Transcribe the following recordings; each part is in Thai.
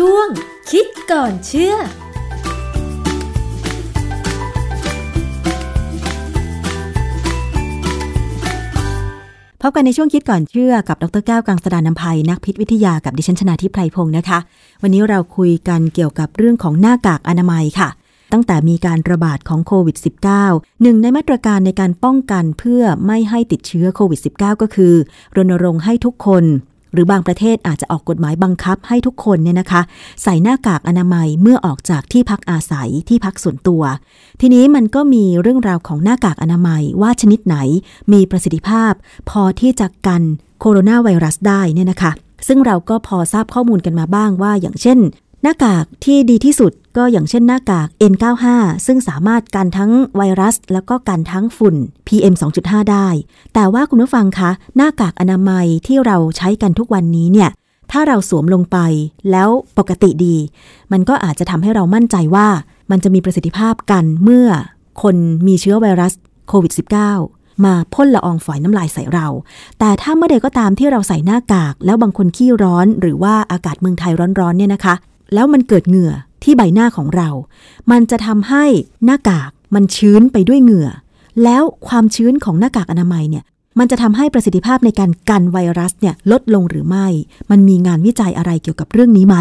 ช่วง คิดก่อนเชื่อพบกันในช่วงคิดก่อนเชื่อกับดรแก้วกังสดานนภัยนักพิษวิทยากับดิฉันชนาทิพไพรพงศ์นะคะ วันนี้เราคุยกันเกี่ยวกับเรื่องของหน้ากากอนามัยค่ะ ตั้งแต่มีการระบาดของโควิด -19 หนึ่งในมาตรการในการป้องกันเพื่อไม่ให้ติดเชื้อโควิด -19 ก็คือ รณรงค์ให้ทุกคน หรือบางประเทศอาจจะออกกฎหมายบังคับให้ทุกคนเนี่ยนะคะ ใส่หน้ากากอนามัยเมื่อออกจากที่พักอาศัยที่พักส่วนตัว ทีนี้มันก็มีเรื่องราวของหน้ากากอนามัยว่าชนิดไหนมีประสิทธิภาพ พอที่จะกันโคโรนาไวรัสได้เนี่ยนะคะซึ่งเราก็พอทราบข้อมูลกันมาบ้างว่า อย่างเช่น หน้ากากที่ดีที่สุดก็อย่างเช่นหน้ากาก N95 ซึ่งสามารถกันทั้งไวรัส แล้วก็กันทั้งฝุ่น PM 2.5 ได้ แต่ว่าคุณผู้ฟังคะ หน้ากากอนามัยที่เราใช้กันทุกวันนี้เนี่ย ถ้าเราสวมลงไปแล้วปกติดี มันก็อาจจะทำให้เรามั่นใจว่า มันจะมีประสิทธิภาพกันเมื่อคนมีเชื้อไวรัสโควิด -19 มาพ่นละอองฝอยน้ำลายใส่เรา แต่ถ้าเมื่อใดก็ตามที่เราใส่หน้ากาก แล้วบางคนขี้ร้อน หรือว่าอากาศเมืองไทยร้อนๆเนี่ยนะคะ แล้วมันเกิดเหงื่อที่ใบหน้าของเรา มันจะทำให้หน้ากากมันชื้นไปด้วยเหงื่อ แล้วความชื้นของหน้ากากอนามัยเนี่ยมันจะทำให้ประสิทธิภาพในการกันไวรัสเนี่ยลดลงหรือไม่ มันมีงานวิจัยอะไรเกี่ยวกับเรื่องนี้ไหม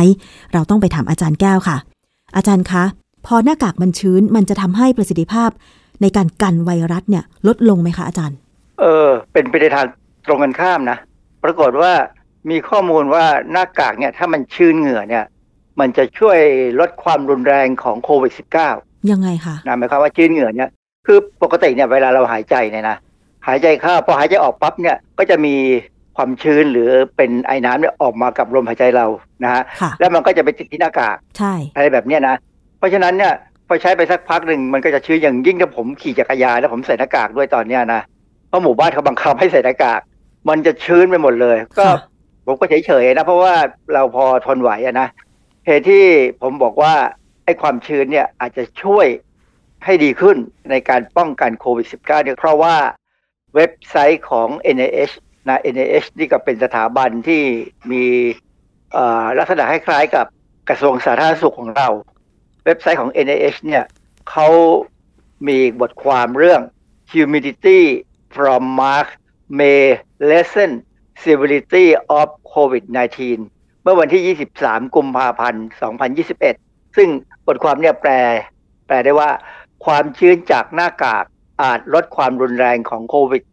เราต้องไปถามอาจารย์แก้วค่ะ อาจารย์คะ พอหน้ากากมันชื้นมันจะทำให้ประสิทธิภาพ ในการกันไวรัสเนี่ยลดลงไหมคะอาจารย์ เออ เป็นไปในทางตรงกันข้ามนะ ปรากฏว่ามีข้อมูลว่าหน้ากากเนี่ยถ้ามันชื้นเหงื่อเนี่ย มันจะช่วยลดความรุนแรงของโควิด -19 ยังไงคะนะหมายความว่าชื้นเหงื่อเนี่ยคือปกติเนี่ยเวลาเราหายใจเนี่ยนะหายใจเข้าพอหายใจออกปั๊บเนี่ยก็จะมีความชื้นหรือเป็นไอ้น้ำเนี่ยออกมากับลมหายใจเรานะฮะค่ะแล้วมันก็จะไปติดที่หน้ากากใช่อะไรแบบเนี้ยนะเพราะฉะนั้นเนี่ยพอใช้ไปสักพักหนึ่งมันก็จะชื้นอย่างยิ่งถ้าผมขี่จักรยานแล้วผมใส่หน้ากากด้วยตอนเนี้ยนะเพราะหมู่บ้านเขาบังคับให้ใส่หน้ากาก มันจะชื้นไปหมดเลย ก็ค่ะผมก็เฉยๆนะเพราะว่าเราพอทนไหวอะนะ เหตุที่ผมบอกว่าไอ้ความชื้นเนี่ยอาจจะช่วยให้ดีขึ้นในการป้องกันโควิด -19 เนี่ยเพราะว่าเว็บไซต์ของ NIH นะ NIH นี่ก็เป็นสถาบันที่มีลักษณะคล้ายๆกับกระทรวงสาธารณสุขของเรา เว็บไซต์ของ NIH เนี่ยเขามีบทความเรื่อง humidity from March may lessen severity of COVID-19 เมื่อวันที่ 23 กุมภาพันธ์ 2021 ซึ่งบทความเนี่ยแปล แปลได้ว่า ความชื้นจากหน้ากากอาจลดความรุนแรงของโควิด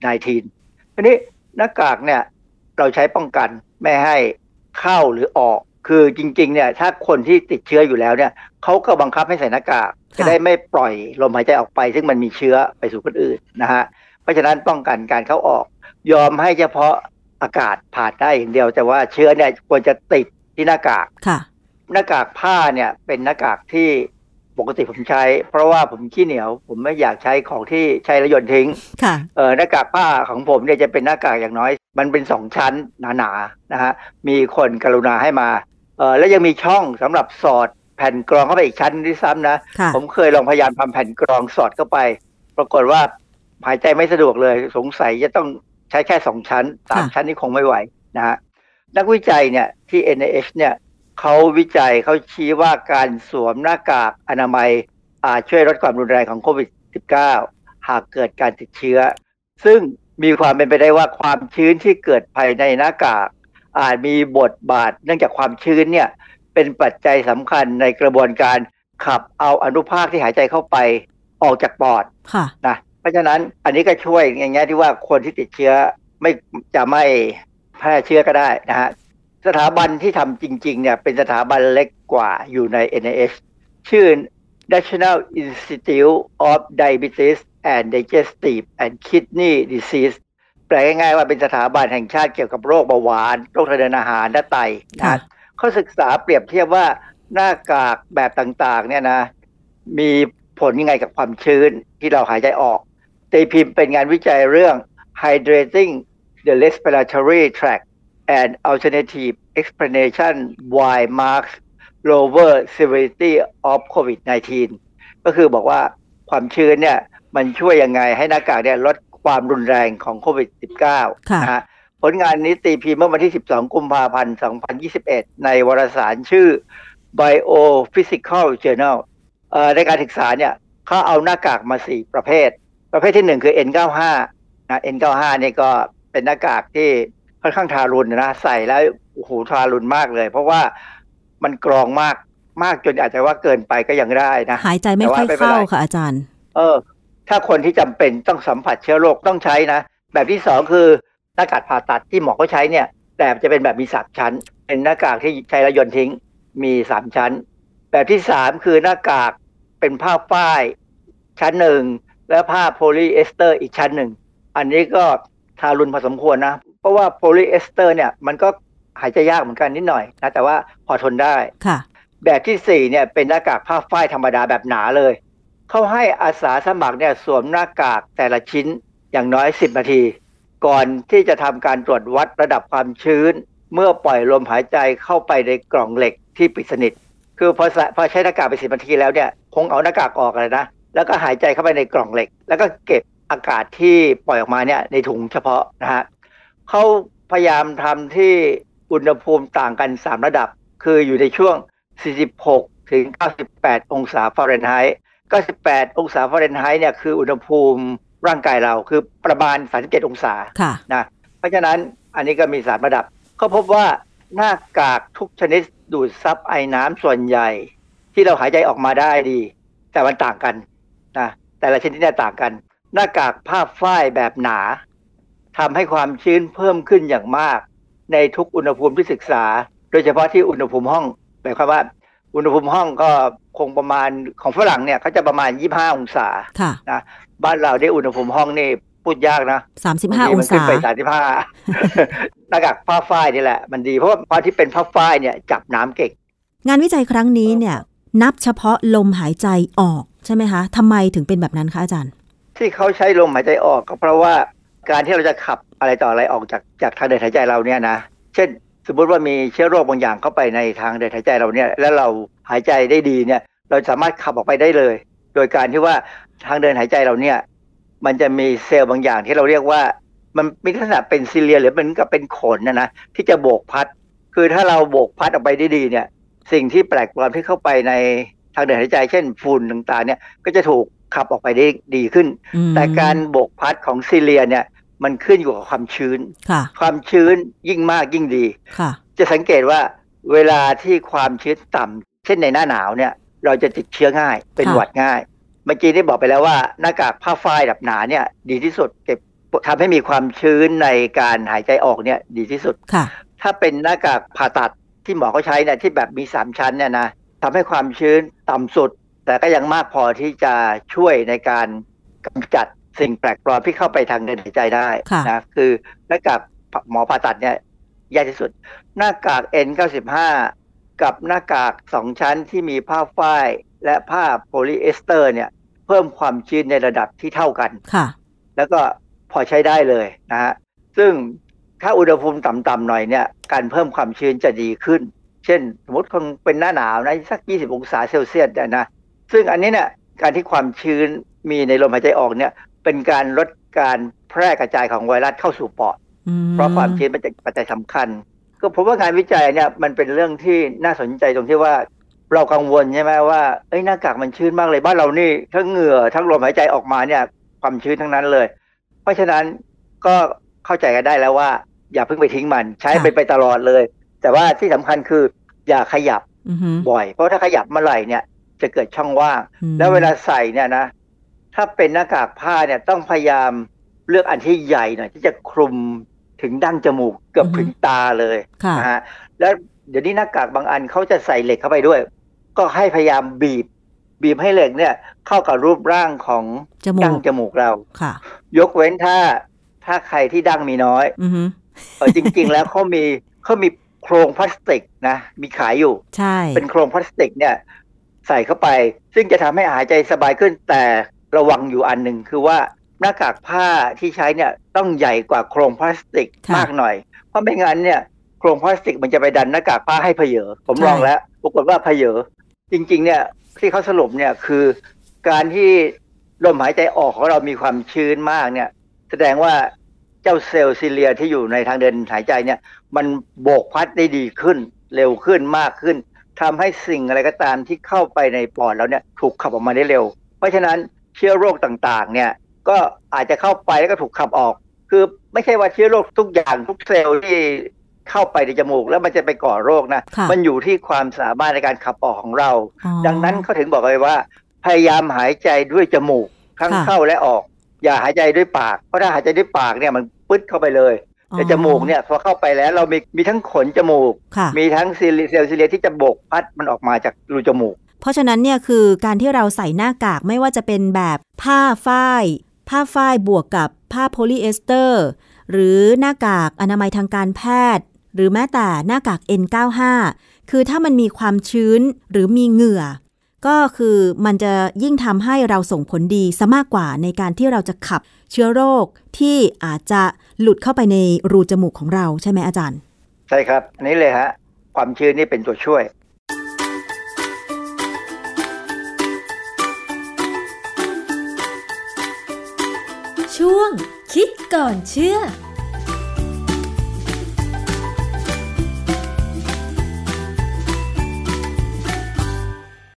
-19 ทีนี้หน้ากากเนี่ยเราใช้ป้องกันไม่ให้เข้าหรือออก คือจริงๆเนี่ยถ้าคนที่ติดเชื้ออยู่แล้วเนี่ยเขาก็บังคับให้ใส่หน้ากากจะได้ไม่ปล่อยลมหายใจออกไป ซึ่งมันมีเชื้อไปสู่คนอื่นนะฮะเพราะฉะนั้นป้องกันการเข้าออก ยอมให้เฉพาะ อากาศผ่านได้อย่างเดียว แต่ว่าเชื้อเนี่ยควรจะติดที่หน้ากากค่ะ หน้ากากผ้าเนี่ยเป็นหน้ากากที่ปกติผมใช้ เพราะว่าผมขี้เหนียว ผมไม่อยากใช้ของที่ใช้แล้วโยนทิ้ง ค่ะ เออหน้ากากผ้าของผมเนี่ยจะเป็นหน้ากากอย่างน้อย มันเป็นสองชั้นหนาๆนะฮะมีคนกรุณาให้มาเออแล้วยังมีช่องสำหรับสอดแผ่นกรองเข้าไปอีกชั้นที่ซ้ำนะค่ะผมเคยลองพยายามทำแผ่นกรองสอดเข้าไป ปรากฏว่าหายใจไม่สะดวกเลย สงสัยจะต้อง ใช้แค่สองชั้นสามค่ะชั้นนี่คงไม่ไหวนะฮะนักวิจัยเนี่ยที่ NIH เนี่ยเขาวิจัยเขาชี้ว่าการสวมหน้ากากอนามัยอาจช่วยลดความรุนแรงของโควิด -19 หากเกิดการติดเชื้อ ซึ่งมีความเป็นไปได้ว่าความชื้นที่เกิดภายในหน้ากาก อาจมีบทบาท เนื่องจากความชื้นเนี่ยเป็นปัจจัยสำคัญในกระบวนการขับเอาอนุภาคที่หายใจเข้าไปออกจากปอดค่ะนะ เพราะฉะนั้นอันนี้ก็ช่วยอย่างเงี้ยที่ว่าคนที่ติดเชื้อไม่จะไม่แพร่เชื้อก็ได้นะฮะสถาบันที่ทำจริงๆเนี่ยเป็นสถาบันเล็กกว่าอยู่ใน NIH ชื่อ National Institute of Diabetes and Digestive and Kidney Disease แปลง่ายๆว่าเป็นสถาบันแห่งชาติเกี่ยวกับโรคเบาหวานโรคทางเดินอาหารและไตนะค่ะเขาศึกษาเปรียบเทียบว่าหน้ากากแบบต่างๆเนี่ยนะมีผลยังไงกับความชื้นที่เราหายใจออก ตีพิมพ์เป็นงานวิจัยเรื่อง hydrating the respiratory tract and alternative explanation why marks lower severity of COVID-19 ก็คือบอกว่าความชื้นเนี่ยมันช่วยยังไงให้หน้ากากเนี่ยลดความรุนแรงของโควิด -19 ค่ะนะฮะผลงานนี้ตีพิมพ์เมื่อวันที่ 12 กุมภาพันธ์ 2021 ในวารสารชื่อ Biophysical Journal ในการศึกษาเนี่ยเขาเอาหน้ากากมาสี่ประเภท ประเภทที่หนึ่งคือ N95 นะ N95 นี่ก็เป็นหน้ากากที่ค่อนข้างทารุณนะใส่แล้วโอ้โหทารุณมากเลย เพราะว่ามันกรองมากมากจนอาจจะว่าเกินไปก็ยังได้นะ หายใจไม่ค่อยเข้าค่ะอาจารย์ เออ ถ้าคนที่จำเป็นต้องสัมผัสเชื้อโรคต้องใช้นะ แบบที่สองคือหน้ากากผ่าตัดที่หมอเขาใช้เนี่ย แต่จะเป็นแบบมีสามชั้น เป็นหน้ากากที่ใช้แล้วยนทิ้งมีสามชั้น แบบที่สามคือหน้ากากเป็นผ้าฝ้าย ชั้นหนึ่ง แล้วผ้าโพลีเอสเตอร์อีกชั้นหนึ่ง อันนี้ก็ทารุณพอสมควรนะ เพราะว่าโพลีเอสเตอร์เนี่ยมันก็หายใจยากเหมือนกันนิดหน่อยนะแต่ว่าพอทนได้ค่ะ แบบที่สี่เนี่ยเป็นหน้ากากผ้าฝ้ายธรรมดาแบบหนาเลย เขาให้อาสาสมัครเนี่ยสวมหน้ากากแต่ละชิ้นอย่างน้อยสิบนาที ก่อนที่จะทำการตรวจวัดระดับความชื้น เมื่อปล่อยลมหายใจเข้าไปในกล่องเหล็กที่ปิดสนิท คือพอพอใช้หน้ากากไปสิบนาทีแล้วเนี่ยคงเอาหน้ากากออกเลยนะ แล้วก็หายใจเข้าไปในกล่องเหล็ก แล้วก็เก็บอากาศที่ปล่อยออกมาเนี่ยในถุงเฉพาะนะฮะเขาพยายามทำที่อุณหภูมิต่างกัน 3 ระดับ คืออยู่ในช่วง 46 ถึง 98 องศาฟาเรนไฮต์ 98 องศาฟาเรนไฮต์เนี่ยคืออุณหภูมิร่างกายเราคือประมาณ 37 องศาค่ะนะเพราะฉะนั้นอันนี้ก็มีสามระดับเขาพบว่าหน้ากากทุกชนิดดูดซับไอน้ำส่วนใหญ่ ที่เราหายใจออกมาได้ดี แต่มันต่างกันนะ แต่ละชนิดเนี่ยต่างกัน หน้ากากผ้าฝ้ายแบบหนาทำให้ความชื้นเพิ่มขึ้นอย่างมาก ในทุกอุณหภูมิที่ศึกษา โดยเฉพาะที่อุณหภูมิห้องหมายความว่า อุณหภูมิห้องก็คงประมาณของฝรั่งเนี่ยเขาจะประมาณ 25 องศาค่ะนะบ้านเราได้อุณหภูมิห้องนี่พูดยากนะ35องศาขึ้นไป35หน้ากากผ้าฝ้ายนี่แหละ มันดีเพราะว่าพอที่เป็นผ้าฝ้ายเนี่ยจับน้ำเก่ง งานวิจัยครั้งนี้เนี่ยนับเฉพาะลมหายใจออก ใช่ไหมคะทำไมถึงเป็นแบบนั้นคะอาจารย์ ที่เขาใช้ลมหายใจออกก็เพราะว่าการที่เราจะขับอะไรต่ออะไรออกจากจากทางเดินหายใจเราเนี่ยนะเช่นสมมติว่ามีเชื้อโรคบางอย่างเข้าไปในทางเดินหายใจเราเนี่ยแล้วเราหายใจได้ดีเนี่ยเราสามารถขับออกไปได้เลย โดยการที่ว่าทางเดินหายใจเราเนี่ยมันจะมีเซลล์บางอย่างที่เราเรียกว่า มันมีลักษณะเป็นซิเลียหรือเป็นกับเป็นขนนะนะที่จะโบกพัด คือถ้าเราโบกพัดออกไปได้ดีเนี่ยสิ่งที่แปลกปลอมที่เข้าไปในางเดินหายใจเช่นฝุ่นต่างๆเนี่ยก็จะถูกขับออกไปได้ดีขึ้น แต่การโบกพัดของซิเลียเนี่ยมันขึ้นอยู่กับความชื้นความชื้นยิ่งมากยิ่งดีจะสังเกตว่าเวลาที่ความชื้นต่ำเช่นในหน้าหนาวเนี่ยเราจะติดเชื้อง่าย เป็นหวัดง่าย เมื่อกี้ได้บอกไปแล้วว่าหน้ากากผ้าฝ้ายแบบหนาเนี่ยดีที่สุดเก็บทำให้มีความชื้นในการหายใจออกเนี่ยดีที่สุด ถ้าเป็นหน้ากากผ่าตัดที่หมอเขาใช้เนี่ยที่แบบมีสามชั้นเนี่ยนะ ทำให้ความชื้นต่ำสุด แต่ก็ยังมากพอที่จะช่วยในการกำจัดสิ่งแปลกปลอมที่เข้าไปทางเดินหายใจได้นะคือหน้ากากหมอผ่าตัดเนี่ยยากที่สุด หน้ากาก N95 กับหน้ากากสองชั้นที่มีผ้าฝ้ายและผ้าโพลีเอสเตอร์เนี่ย เพิ่มความชื้นในระดับที่เท่ากันค่ะ แล้วก็พอใช้ได้เลยนะฮะซึ่งถ้าอุณหภูมิต่ำๆหน่อยเนี่ย การเพิ่มความชื้นจะดีขึ้น เช่น สมมติคงเป็นหน้าหนาวนะสัก 20 องศาเซลเซียสนะซึ่งอันนี้เนี่ยการที่ความชื้นมีในลมหายใจออกเนี่ย เป็นการลดการแพร่กระจายของไวรัสเข้าสู่ปอด เพราะความชื้นเป็นปัจจัยสำคัญ ก็ผมว่างานวิจัยเนี่ยมันเป็นเรื่องที่น่าสนใจตรงที่ว่าเรากังวลใช่ไหมว่าเอ้ยหน้ากากมันชื้นมากเลยบ้านเรานี่ทั้งเหงื่อทั้งลมหายใจออกมาเนี่ย ความชื้นทั้งนั้นเลย เพราะฉะนั้นก็เข้าใจกันได้แล้วว่า อย่าเพิ่งไปทิ้งมัน ใช้ไปไปตลอดเลย แต่ว่าที่สำคัญคืออย่าขยับบ่อย เพราะถ้าขยับเมื่อไหร่เนี่ยจะเกิดช่องว่าง แล้วเวลาใส่เนี่ยนะถ้าเป็นหน้ากากผ้าเนี่ยต้องพยายามเลือกอันที่ใหญ่หน่อยที่จะคลุมถึงดั้งจมูกเกือบถึงตาเลยนะฮะแล้วเดี๋ยวนี้หน้ากากบางอันเขาจะใส่เหล็กเข้าไปด้วย ก็ให้พยายามบีบ บีบให้เหล็กเนี่ย เข้ากับรูปร่างของดั้งจมูกเราค่ะ ยกเว้นถ้าถ้าใครที่ดั้งมีน้อยเออจริง ๆ แล้วเขามีเขามี โครงพลาสติกนะมีขายอยู่ ใช่ เป็นโครงพลาสติกเนี่ย ใส่เข้าไป ซึ่งจะทำให้หายใจสบายขึ้นแต่ระวังอยู่อันหนึ่งคือว่าหน้ากากผ้าที่ใช้เนี่ยต้องใหญ่กว่าโครงพลาสติกมากหน่อย เพราะไม่งั้นเนี่ยโครงพลาสติกมันจะไปดันหน้ากากผ้าให้เพเยอผมลองแล้วปรากฏว่าเพเยอจริง ๆ เนี่ยที่เขาสรุปเนี่ยคือการที่ลมหายใจออกของเรามีความชื้นมากเนี่ย แสดงว่า เจ้าเซลล์ซิเลียที่อยู่ในทางเดินหายใจเนี่ย มันโบกพัดได้ดีขึ้น เร็วขึ้นมากขึ้นทำให้สิ่งอะไรก็ตามที่เข้าไปในปอดแล้วเนี่ยถูกขับออกมาได้เร็ว เพราะฉะนั้นเชื้อโรคต่างๆ เนี่ยก็อาจจะเข้าไปแล้วก็ถูกขับออก คือไม่ใช่ว่าเชื้อโรคทุกอย่างทุกเซลล์ที่เข้าไปในจมูกแล้วมันจะไปก่อโรคนะค่ะมันอยู่ที่ความสามารถในการขับออกของเราอ๋อดังนั้นเขาถึงบอกเลยว่า พยายามหายใจด้วยจมูกทั้งค่ะเข้าและออก อย่าหายใจด้วยปาก เพราะถ้าหายใจด้วยปากเนี่ยมันปึ๊ดเข้าไปเลยแต่จมูกเนี่ยพอเข้าไปแล้วเรามีมีทั้งขนจมูกค่ะมีทั้งเซลล์เซลล์ cilia ที่จะโบกพัดมันออกมาจากรูจมูก เพราะฉะนั้นเนี่ยคือการที่เราใส่หน้ากากไม่ว่าจะเป็นแบบผ้าฝ้าย ผ้าฝ้ายบวกกับผ้าโพลีเอสเตอร์ หรือหน้ากากอนามัยทางการแพทย์ หรือแม้แต่หน้ากาก N95 คือถ้ามันมีความชื้นหรือมีเหงื่อ ก็คือมันจะยิ่งทำให้เราส่งผลดีซะมากกว่าในการที่เราจะขับเชื้อโรคที่อาจจะหลุดเข้าไปในรูจมูกของเราใช่ไหมอาจารย์ ใช่ครับ อันนี้เลยฮะ ความชื้นนี่เป็นตัวช่วย ช่วงคิดก่อนเชื่อ